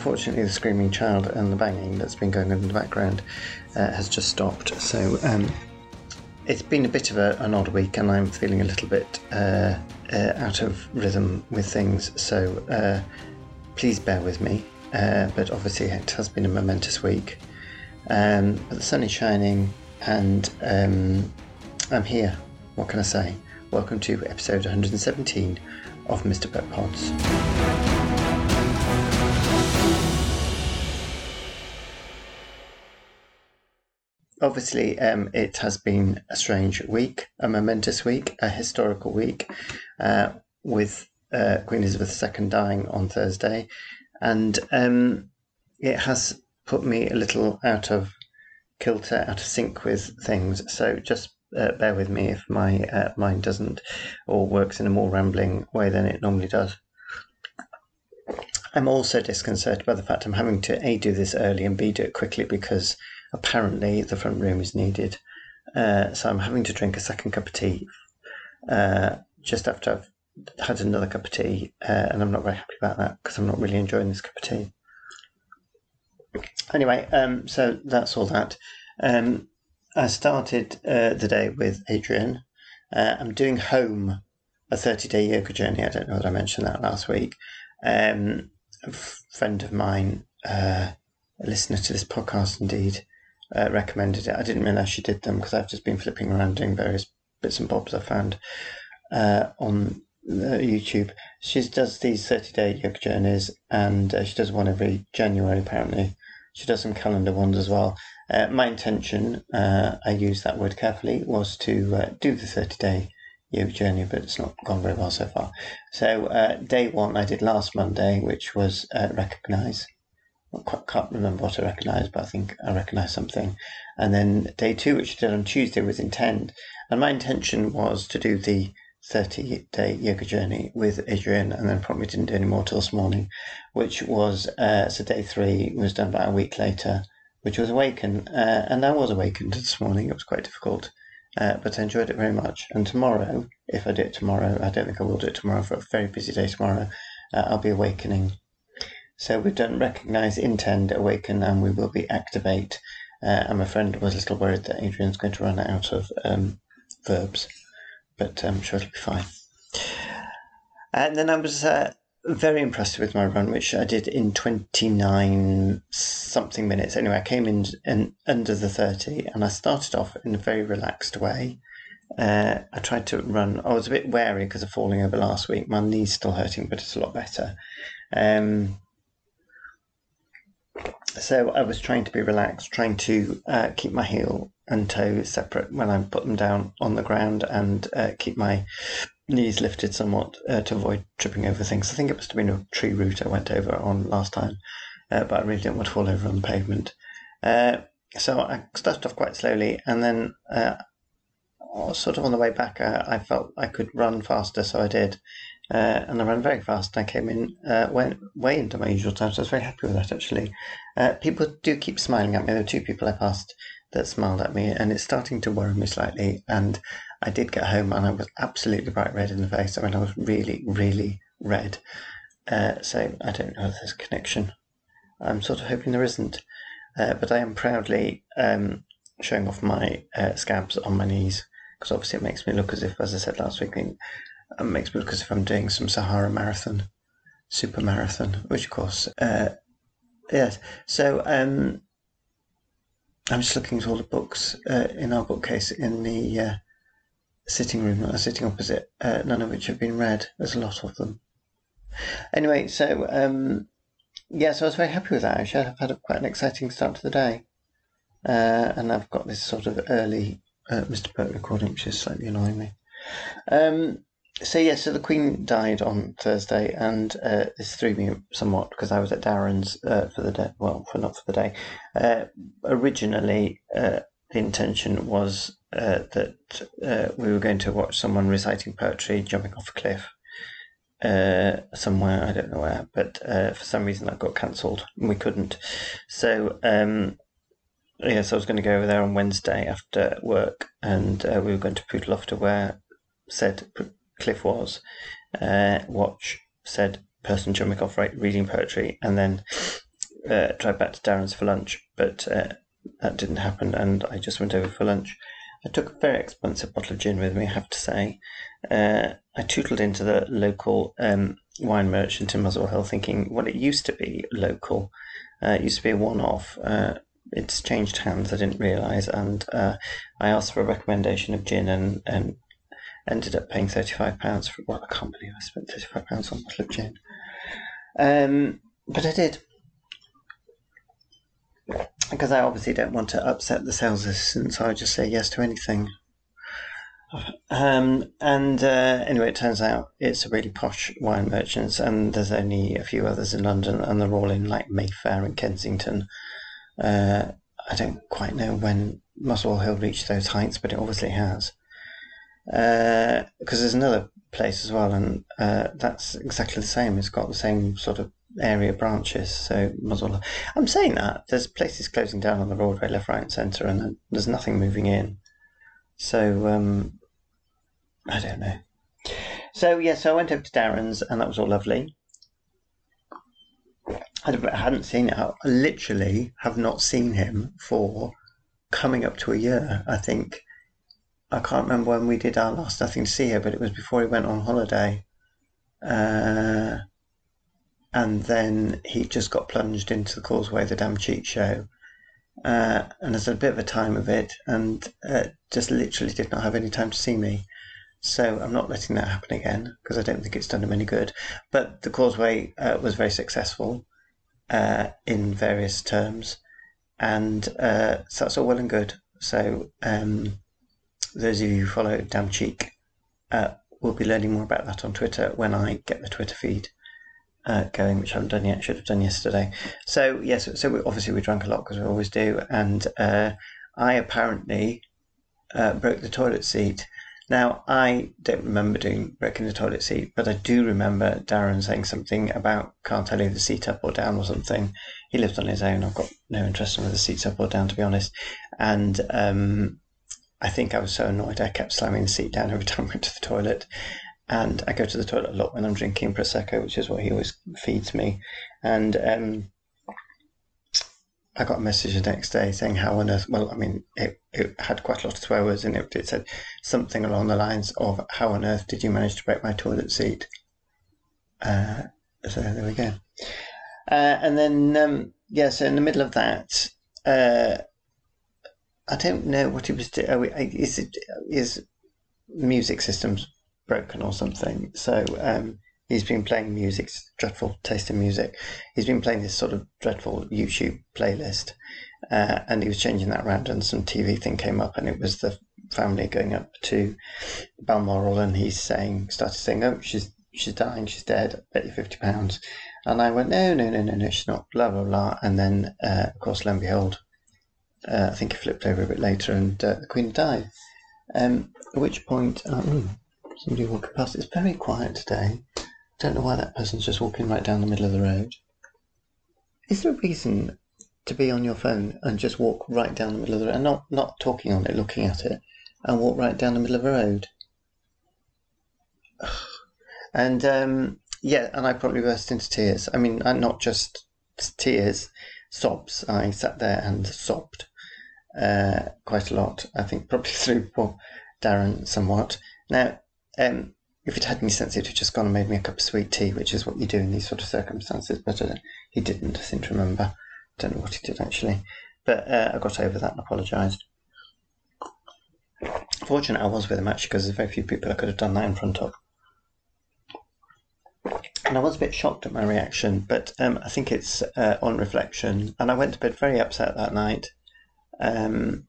unfortunately, the screaming child and the banging that's been going on in the background uh, has just stopped. So um, it's been a bit of a, an odd week, and I'm feeling a little bit uh, uh, out of rhythm with things. So uh, please bear with me. Uh, but obviously, it has been a momentous week. Um, but the sun is shining, and um, I'm here. What can I say? Welcome to episode 117 of Mr. Pet Pods. Obviously, um, it has been a strange week, a momentous week, a historical week, uh, with uh, Queen Elizabeth II dying on Thursday, and um, it has put me a little out of kilter, out of sync with things. So just uh, bear with me if my uh, mind doesn't or works in a more rambling way than it normally does. I'm also disconcerted by the fact I'm having to A, do this early and B, do it quickly because apparently the front room is needed. Uh, so I'm having to drink a second cup of tea uh, just after I've had another cup of tea, uh, and I'm not very happy about that because I'm not really enjoying this cup of tea. Anyway, um, so that's all that. Um, I started uh, the day with Adriene. Uh, I'm doing home a 30 day yoga journey. I don't know that I mentioned that last week. Um, a friend of mine, uh, a listener to this podcast, indeed, uh, recommended it. I didn't realize she did them because I've just been flipping around doing various bits and bobs I found uh, on uh, YouTube. She does these 30 day yoga journeys and she does one every January apparently. She does some calendar ones as well. Uh, my intention, uh, I use that word carefully, was to uh, do the 30 day yoga journey, but it's not gone very well so far. So, uh, day one I did last Monday, which was uh, recognize. I can't remember what I recognised, but I think I recognised something. And then day two, which I did on Tuesday, was intend. And my intention was to do the 30 day yoga journey with Adriene, and then probably didn't do any more till this morning, which was uh, so day three was done about a week later which was Awaken. Uh, and I was awakened this morning. It was quite difficult, uh, but I enjoyed it very much. And tomorrow, if I do it tomorrow, I don't think I will do it tomorrow for a very busy day tomorrow, uh, I'll be awakening. So we've done recognize, intend, awaken, and we will be activate. Uh, and my friend was a little worried that Adriene's going to run out of um, verbs, but I'm sure it'll be fine. And then I was uh, very impressed with my run, which I did in 29 something minutes. Anyway, I came in, in under the 30 and I started off in a very relaxed way. Uh, I tried to run, I was a bit wary because of falling over last week. My knee's still hurting, but it's a lot better. Um, so I was trying to be relaxed, trying to uh, keep my heel and toe separate when I put them down on the ground and uh, keep my knees lifted somewhat uh, to avoid tripping over things. I think it must have been a tree root I went over on last time, uh, but I really didn't want to fall over on the pavement. Uh, so I started off quite slowly, and then uh, sort of on the way back, I felt I could run faster, so I did. Uh, and I ran very fast. I came in, went way into my usual time, so I was very happy with that actually. people do keep smiling at me. There were two people I passed that smiled at me, and it's starting to worry me slightly. And I did get home, and I was absolutely bright red in the face. I mean, I was really, really red. Uh, so I don't know if there's a connection. I'm sort of hoping there isn't, uh, but I am proudly um, showing off my uh, scabs on my knees because obviously it makes me look as if, as I said last week, look as if I'm doing some Sahara marathon, super marathon, which of course, uh, yes. So um, I'm just looking at all the books uh, in our bookcase in the uh, sitting room, uh, sitting opposite, uh, none of which have been read. There's a lot of them. Anyway, so um, yeah, so I was very happy with that. Actually, I've had a, quite an exciting start to the day, uh, and I've got this sort of early Mr. Burt recording, which is slightly annoying me. Um, so yeah, so the Queen died on Thursday, and uh, this threw me somewhat because I was at Darren's uh, for the day. Well, for not for the day. Uh, originally, uh, the intention was uh, that uh, we were going to watch someone reciting poetry, jumping off a cliff somewhere. I don't know where, but for some reason that got cancelled, and we couldn't. So. Um, yeah, so I was going to go over there on Wednesday after work, and we were going to Poodle Lofter, where said cliff was, uh, watch said person Jumikoff reading poetry, and then uh, drive back to Darren's for lunch. But uh, that didn't happen, and I just went over for lunch. I took a very expensive bottle of gin with me, I have to say. Uh, I tootled into the local um, wine merchant in Muswell Hill thinking, well, it used to be local. Uh, it used to be a one off. Uh, it's changed hands, I didn't realise. And uh, I asked for a recommendation of gin and, and ended up paying £35 for Well, I can't believe I spent £35 on a Chain. Um, but I did because I obviously don't want to upset the sales assistant, so I just say yes to anything. Um, and uh, anyway, it turns out it's a really posh wine merchants, and there's only a few others in London, and they're all in like Mayfair and Kensington. Uh, I don't quite know when Muswell Hill reached those heights, but it obviously has. Because uh, there's another place as well, and uh, that's exactly the same. It's got the same sort of area branches. So Muswell. I'm saying that there's places closing down on the Broadway left, right, and centre, and there's nothing moving in. So um, I don't know. So yeah, so I went over to Darren's, and that was all lovely. I hadn't seen it. I literally have not seen him for coming up to a year. I think I can't remember when we did our last Nothing to See Here, but it was before he went on holiday. Uh, and then he just got plunged into the Causeway, the Damn Cheek show. Uh, and there's a bit of a time of it, and uh, just literally did not have any time to see me. So I'm not letting that happen again because I don't think it's done him any good. But the Causeway uh, was very successful uh, in various terms, and uh, so that's all well and good. So um, those of you who follow Damn Cheek uh, will be learning more about that on Twitter when I get the Twitter feed uh, going, which I haven't done yet. Should have done yesterday. So yes, so we, obviously we drank a lot because we always do, and uh, I apparently uh, broke the toilet seat. Now I don't remember doing breaking the toilet seat, but I do remember Darren saying something about can't I leave the seat up or down or something. He lives on his own. I've got no interest in whether the seat's up or down, to be honest. And um, I think I was so annoyed I kept slamming the seat down every time I went to the toilet. And I go to the toilet a lot when I'm drinking prosecco, which is what he always feeds me. And um, I got a message the next day saying how on earth. Well, I mean, it, it had quite a lot of swear words in it. It said something along the lines of "How on earth did you manage to break my toilet seat?" Uh, so there we go. Uh, and then um, yeah, so in the middle of that, uh, I don't know what he was doing. Oh, is it is music systems broken or something. So um, he's been playing music, dreadful taste in music. He's been playing this sort of dreadful YouTube playlist, uh, and he was changing that around, and some TV thing came up, and it was the family going up to Balmoral, and he's saying, started saying, "Oh, she's she's dying, she's dead. I bet you fifty pounds." And I went, "No, no, no, no, no, she's not." Blah blah blah. And then, uh, of course, lo and behold, uh, I think he flipped over a bit later, and uh, the Queen died. Um, at which point, um, Somebody walking past. It's very quiet today. Don't know why that person's just walking right down the middle of the road. Is there a reason to be on your phone and just walk right down the middle of the road and not, not talking on it, looking at it, and walk right down the middle of the road? And um, yeah, and I probably burst into tears. I mean, not just tears, sobs. I sat there and sobbed uh, quite a lot. I think probably through poor Darren somewhat. Now, um, if it had any sense, he'd have just gone and made me a cup of sweet tea, which is what you do in these sort of circumstances. But uh, he didn't, I seem to remember. Don't know what he did actually. But uh, I got over that and apologised. Fortunate I was with him actually, because there's very few people I could have done that in front of. And I was a bit shocked at my reaction, but um, I think it's uh, on reflection. And I went to bed very upset that night. Um,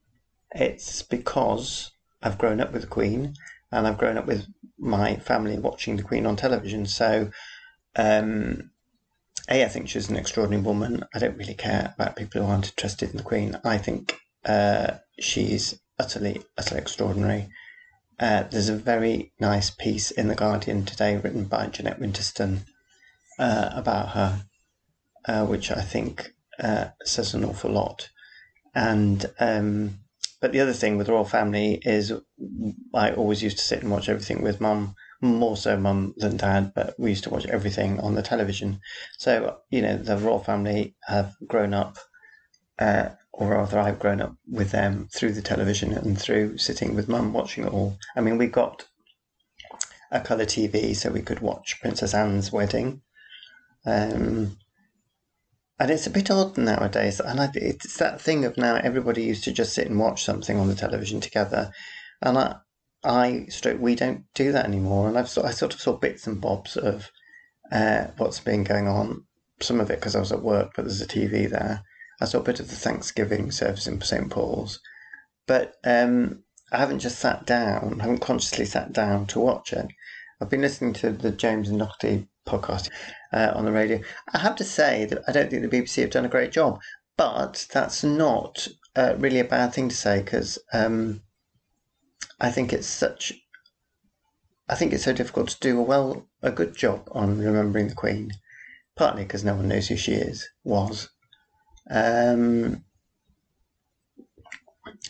it's because I've grown up with the Queen and I've grown up with my family watching the Queen on television. So, um, a, I think she's an extraordinary woman. I don't really care about people who aren't interested in the Queen. I think uh, she's utterly, utterly extraordinary. Uh, there's a very nice piece in the Guardian today, written by Jeanette Winterson uh, about her, uh, which I think uh, says an awful lot. And um, but the other thing with royal family is I always used to sit and watch everything with mum more so mum than dad, but we used to watch everything on the television. So, you know, the royal family have grown up, uh, or rather, I've grown up with them through the television and through sitting with mum watching it all. I mean, we got a colour TV so we could watch Princess Anne's wedding. Um, and it's a bit odd nowadays. And I, it's that thing of now everybody used to just sit and watch something on the television together. And I, I we don't do that anymore. And I've I sort of saw bits and bobs of uh, what's been going on. Some of it because I was at work, but there's a TV there. I saw a bit of the Thanksgiving service in St Paul's, but um, I haven't just sat down. I haven't consciously sat down to watch it. I've been listening to the James Doherty podcast uh, on the radio. I have to say that I don't think the BBC have done a great job, but that's not uh, really a bad thing to say because um, I think it's such. I think it's so difficult to do a well, a good job on remembering the Queen, partly because no one knows who she is, was. Um,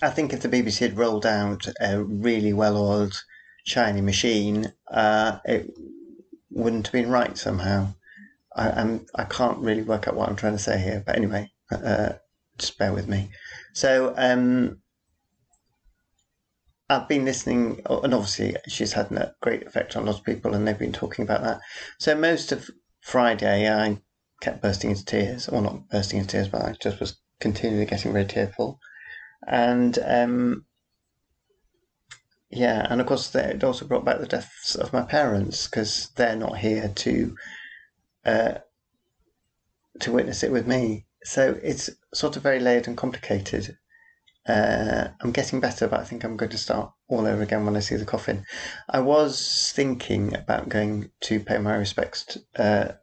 I think if the BBC had rolled out a really well-oiled, shiny machine, uh, it wouldn't have been right somehow. I, I'm I can't really work out what I'm trying to say here, but anyway, uh, just bear with me. So um, I've been listening, and obviously she's had a great effect on lots of people, and they've been talking about that. So most of Friday, I kept bursting into tears, or not bursting into tears, but I just was continually getting very tearful, and um, yeah, and of course it also brought back the deaths of my parents because they're not here to uh, to witness it with me. So it's sort of very layered and complicated. Uh, I'm getting better, but I think I'm going to start all over again when I see the coffin. I was thinking about going to pay my respects, uh,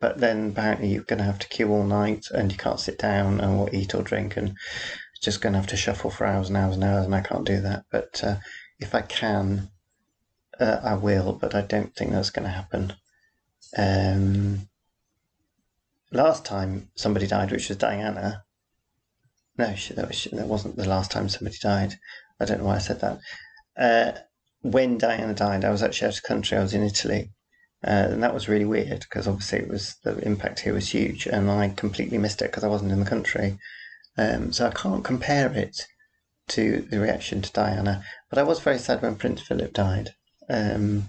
but then apparently you're going to have to queue all night and you can't sit down and or eat or drink, and just going to have to shuffle for hours and hours and hours, and I can't do that. But uh, if I can, uh, I will, but I don't think that's going to happen. Um, last time somebody died, which was Diana, no, she, that, was, that wasn't the last time somebody died. I don't know why I said that. Uh, when Diana died, I was actually out of country. I was in Italy. Uh, and that was really weird because obviously it was the impact here was huge, and I completely missed it because I wasn't in the country. Um, so I can't compare it to the reaction to Diana. But I was very sad when Prince Philip died. Um,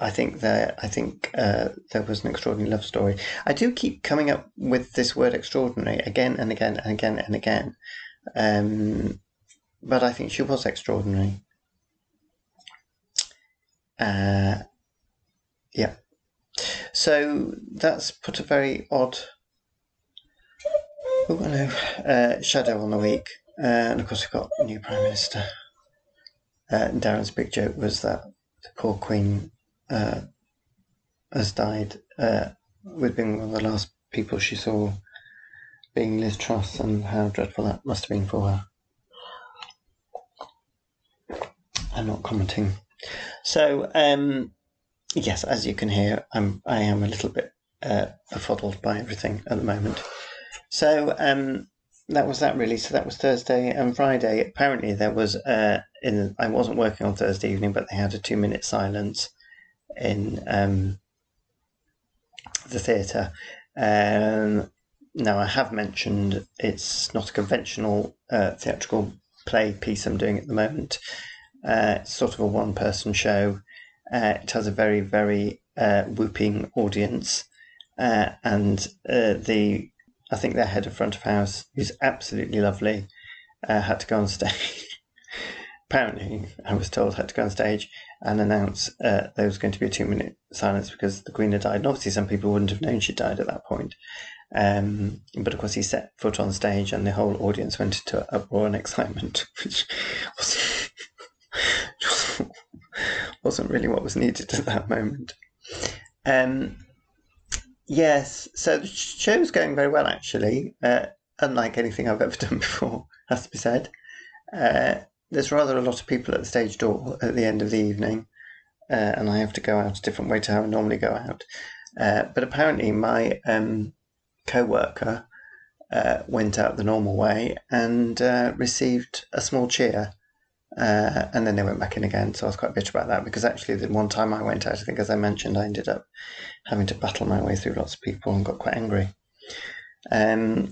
I think that I think uh, there was an extraordinary love story. I do keep coming up with this word "extraordinary" again and again and again and again, um, but I think she was extraordinary. Uh, yeah, so that's put a very odd, oh no, uh, shadow on the week, uh, and of course we've got new prime minister. Uh, Darren's big joke was that the poor Queen uh, has died uh, with being one of the last people she saw being Liz Truss and how dreadful that must have been for her. I'm not commenting. So, um, yes, as you can hear, I'm I am a little bit uh, befuddled by everything at the moment. So, um, that was that really. So that was Thursday and Friday. Apparently, there was uh, in I wasn't working on Thursday evening, but they had a two minute silence in um, the theatre. Um, now, I have mentioned it's not a conventional uh, theatrical play piece I'm doing at the moment. Uh, it's sort of a one person show. Uh, it has a very, very uh, whooping audience. Uh, and uh, the I think their head of front of house, who's absolutely lovely, had to go on stage. Apparently, I was told had to go on stage and announce uh, there was going to be a two minute silence because the Queen had died. And obviously, some people wouldn't have known she died at that point. Um, but of course, he set foot on stage, and the whole audience went into uproar and excitement, which wasn't, wasn't really what was needed at that moment. Um, yes, so the show's going very well, actually, uh, unlike anything I've ever done before, has to be said. Uh, there's rather a lot of people at the stage door at the end of the evening, uh, and I have to go out a different way to how I normally go out. Uh, but apparently, my um, co worker uh, went out the normal way and uh, received a small cheer. Uh, and then they went back in again, so I was quite bitter about that because actually, the one time I went out, I think, as I mentioned, I ended up having to battle my way through lots of people and got quite angry. Um,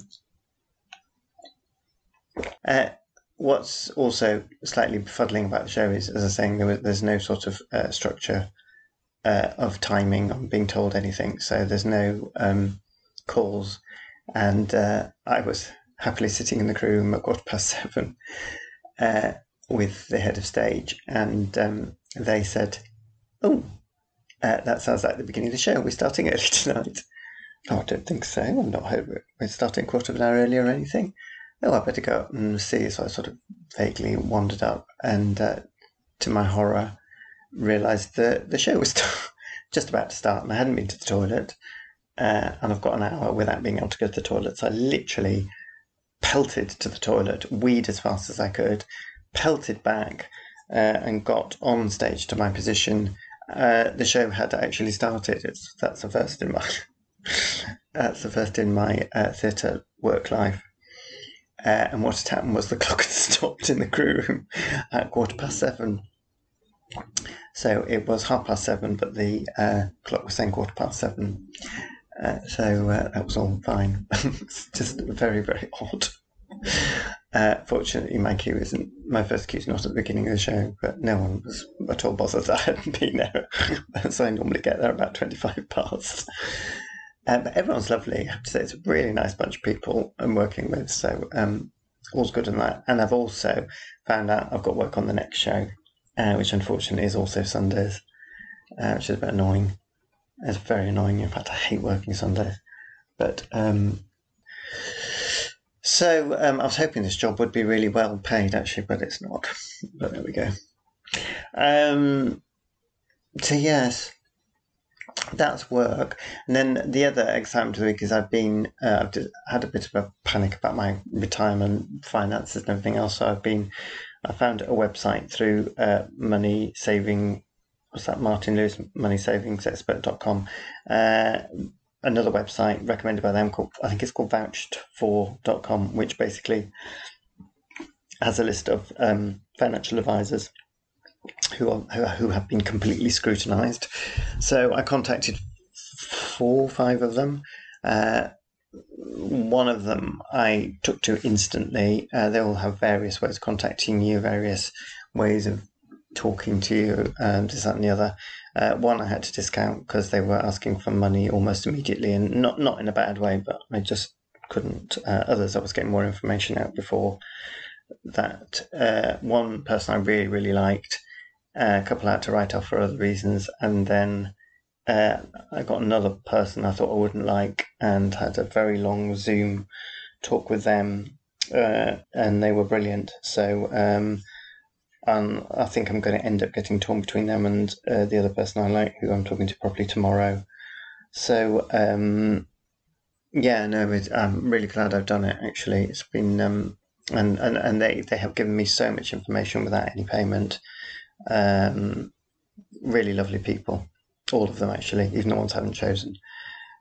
uh, what's also slightly befuddling about the show is, as I was saying, there was, there's no sort of uh, structure uh, of timing on being told anything, so there's no um, calls. And uh, I was happily sitting in the crew room at quarter past seven uh, with the head of stage, and um, they said, "Oh, uh, that sounds like the beginning of the show. We're starting early tonight." Oh, I don't think so. I'm not home. We're starting a quarter of an hour early or anything. Oh, I better go up and see. So I sort of vaguely wandered up and, uh, to my horror, realised that the show was just about to start and I hadn't been to the toilet. Uh, and I've got an hour without being able to go to the toilet. So I literally pelted to the toilet, weed as fast as I could, pelted back, uh, and got on stage to my position. Uh, the show had actually started. It's that's the first in my that's the first in my uh, theatre work life. Uh, and what had happened was the clock had stopped in the crew room at quarter past seven. So it was half past seven, but the uh, clock was saying quarter past seven. Uh, so that was all fine. it's just very, very odd. Uh, fortunately, my cue isn't my first cue is not at the beginning of the show, but no one was at all bothered that I hadn't been there. so I normally get there about twenty-five past. Uh, but everyone's lovely. I have to say, it's a really nice bunch of people I'm working with. So um, all's good in that. And I've also found out I've got work on the next show, uh, which unfortunately is also Sundays, uh, which is a bit annoying. It's very annoying. In fact, I hate working Sundays. But um, so um, I was hoping this job would be really well paid, actually, but it's not. But there we go. Um, so yes, that's work. And then the other excitement of the week is I've been uh, I've had a bit of a panic about my retirement finances and everything else. So I've been I found a website through uh, money saving what's that Martin Lewis money savings expert.com. Uh, another website recommended by them called I think it's called vouchedfor.com which basically has a list of um, financial advisors who are, who have been completely scrutinised. So I contacted four, or five of them. Uh, one of them I took to instantly. Uh, they all have various ways of contacting you, various ways of talking to you, um, this, that, and the other. Uh, one I had to discount because they were asking for money almost immediately, and not not in a bad way, but I just couldn't. Uh, others I was getting more information out before that. Uh, one person I really really liked a couple had to write off for other reasons, and then uh, I got another person I thought I wouldn't like, and had a very long Zoom talk with them, uh, and they were brilliant. So um, um, I think I'm going to end up getting torn between them and uh, the other person I like, who I'm talking to probably tomorrow. So um, yeah, no, I'm really glad I've done it. Actually, it's been um, and and and they they have given me so much information without any payment. Um, really lovely people, all of them actually, even the ones I haven't chosen.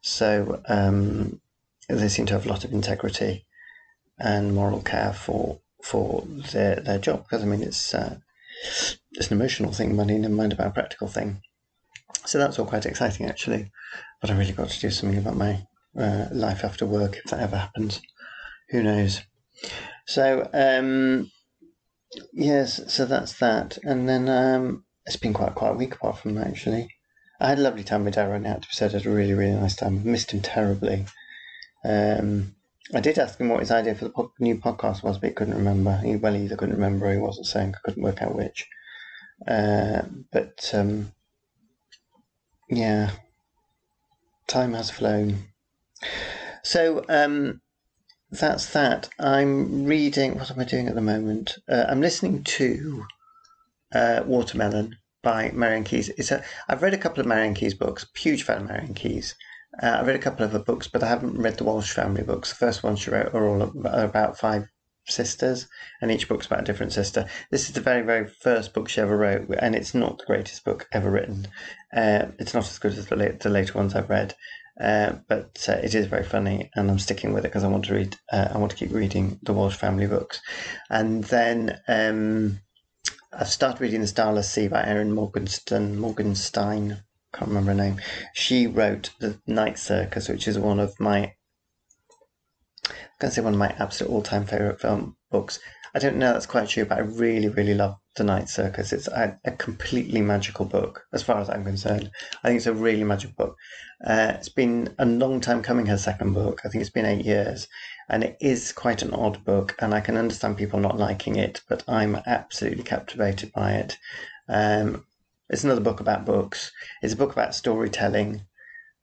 So um, they seem to have a lot of integrity and moral care for for their their job because I mean it's uh, it's an emotional thing, money, never mind about a practical thing. So that's all quite exciting actually. But I really got to do something about my uh, life after work if that ever happens. Who knows? So um, Yes, so that's that. And then um, it's been quite quite a week apart from that, actually. I had a lovely time with Darren, I had to be said. I had a really, really nice time. missed him terribly. Um, I did ask him what his idea for the po- new podcast was, but he couldn't remember. He, well, he either couldn't remember or he wasn't saying. I couldn't work out which. Uh, but um, yeah, time has flown. So um, that's that. I'm reading. What am I doing at the moment? Uh, I'm listening to uh, Watermelon by Marian Keyes. It's a. I've read a couple of Marian Keyes books. Huge fan of Marian Keyes. Uh, I've read a couple of her books, but I haven't read the Walsh family books. The first one she wrote are all about five sisters, and each book's about a different sister. This is the very, very first book she ever wrote, and it's not the greatest book ever written. Uh, it's not as good as the, late, the later ones I've read, uh, but uh, it is very funny, and I'm sticking with it because I want to read. Uh, I want to keep reading the Walsh family books, and then um, I've started reading The Starless Sea by Erin Morgenstern, Morgenstein. Can't remember her name. She wrote The Night Circus, which is one of my I'm to say one of my absolute all-time favorite film books. I don't know that's quite true, but I really, really love The Night Circus. It's a, a completely magical book, as far as I'm concerned. I think it's a really magical book. Uh, it's been a long time coming, her second book. I think it's been eight years. And it is quite an odd book, and I can understand people not liking it, but I'm absolutely captivated by it. Um, it's another book about books. It's a book about storytelling.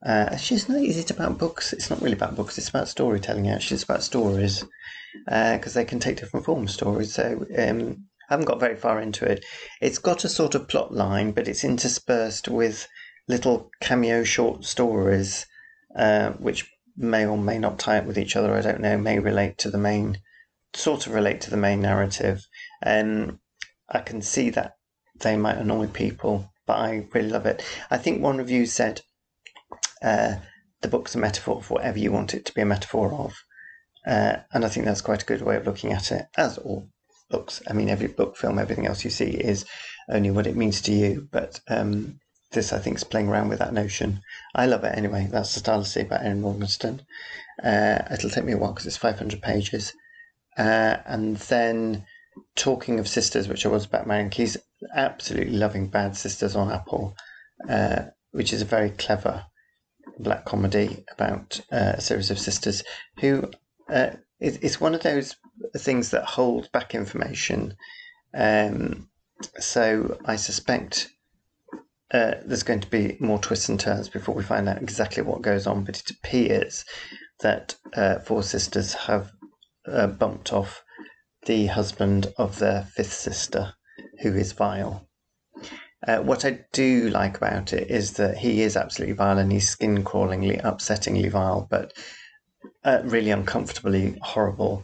Uh, actually, not. Is it about books? It's not really about books. It's about storytelling. Actually, it's about stories because uh, they can take different forms. Stories. So um, I haven't got very far into it. It's got a sort of plot line, but it's interspersed with little cameo short stories, uh, which may or may not tie up with each other. I don't know. May relate to the main, sort of relate to the main narrative. And um, I can see that they might annoy people, but I really love it. I think one review said uh, the book's a metaphor for whatever you want it to be a metaphor of. Uh, and I think that's quite a good way of looking at it, as all books. I mean, every book, film, everything else you see is only what it means to you. But um, this, I think, is playing around with that notion. I love it anyway. That's the Starless Sea by Erin Morgenstern. Uh, it'll take me a while because it's 500 pages. Uh, and then Talking of Sisters, which I was about Marian Keyes, absolutely loving Bad Sisters on Apple, uh, which is a very clever black comedy about uh, a series of sisters who uh, it, it's one of those things that hold back information. Um, so I suspect uh, there's going to be more twists and turns before we find out exactly what goes on. But it appears that uh, four sisters have uh, bumped off the husband of their fifth sister, who is vile. Uh, what I do like about it is that he is absolutely vile and he's skin crawlingly, upsettingly vile, but uh, really uncomfortably horrible.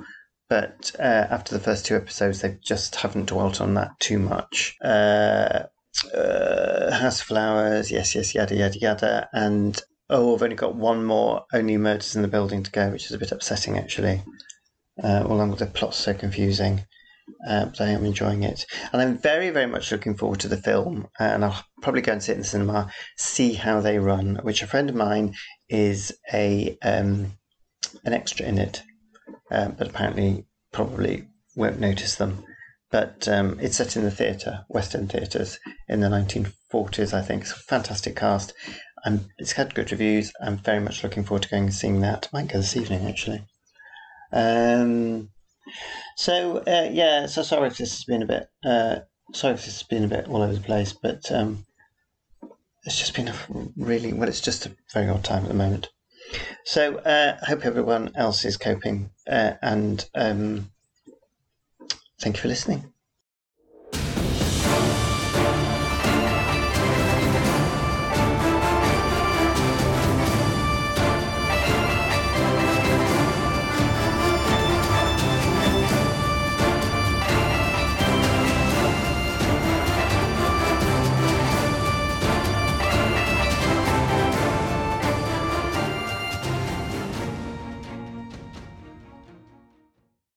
But uh, after the first two episodes, they just haven't dwelt on that too much. Uh, uh, House Flowers, yes, yes, yada, yada, yada. And oh, I've only got one more Only Murders in the Building to go, which is a bit upsetting actually. Uh, with the plot's so confusing. Uh, but I am enjoying it. And I'm very, very much looking forward to the film. And I'll probably go and sit in the cinema, see how they run, which a friend of mine is a um, an extra in it, uh, but apparently probably won't notice them. But um, it's set in the theatre, West End theatres, in the 1940s, I think. It's a fantastic cast. and it's had good reviews. I'm very much looking forward to going and seeing that. Might go this evening, actually. Um, so uh, yeah, so sorry if this has been a bit uh, sorry if this has been a bit all over the place, but um, it's just been a really well. It's just a very odd time at the moment. So uh, I hope everyone else is coping, uh, and um, thank you for listening.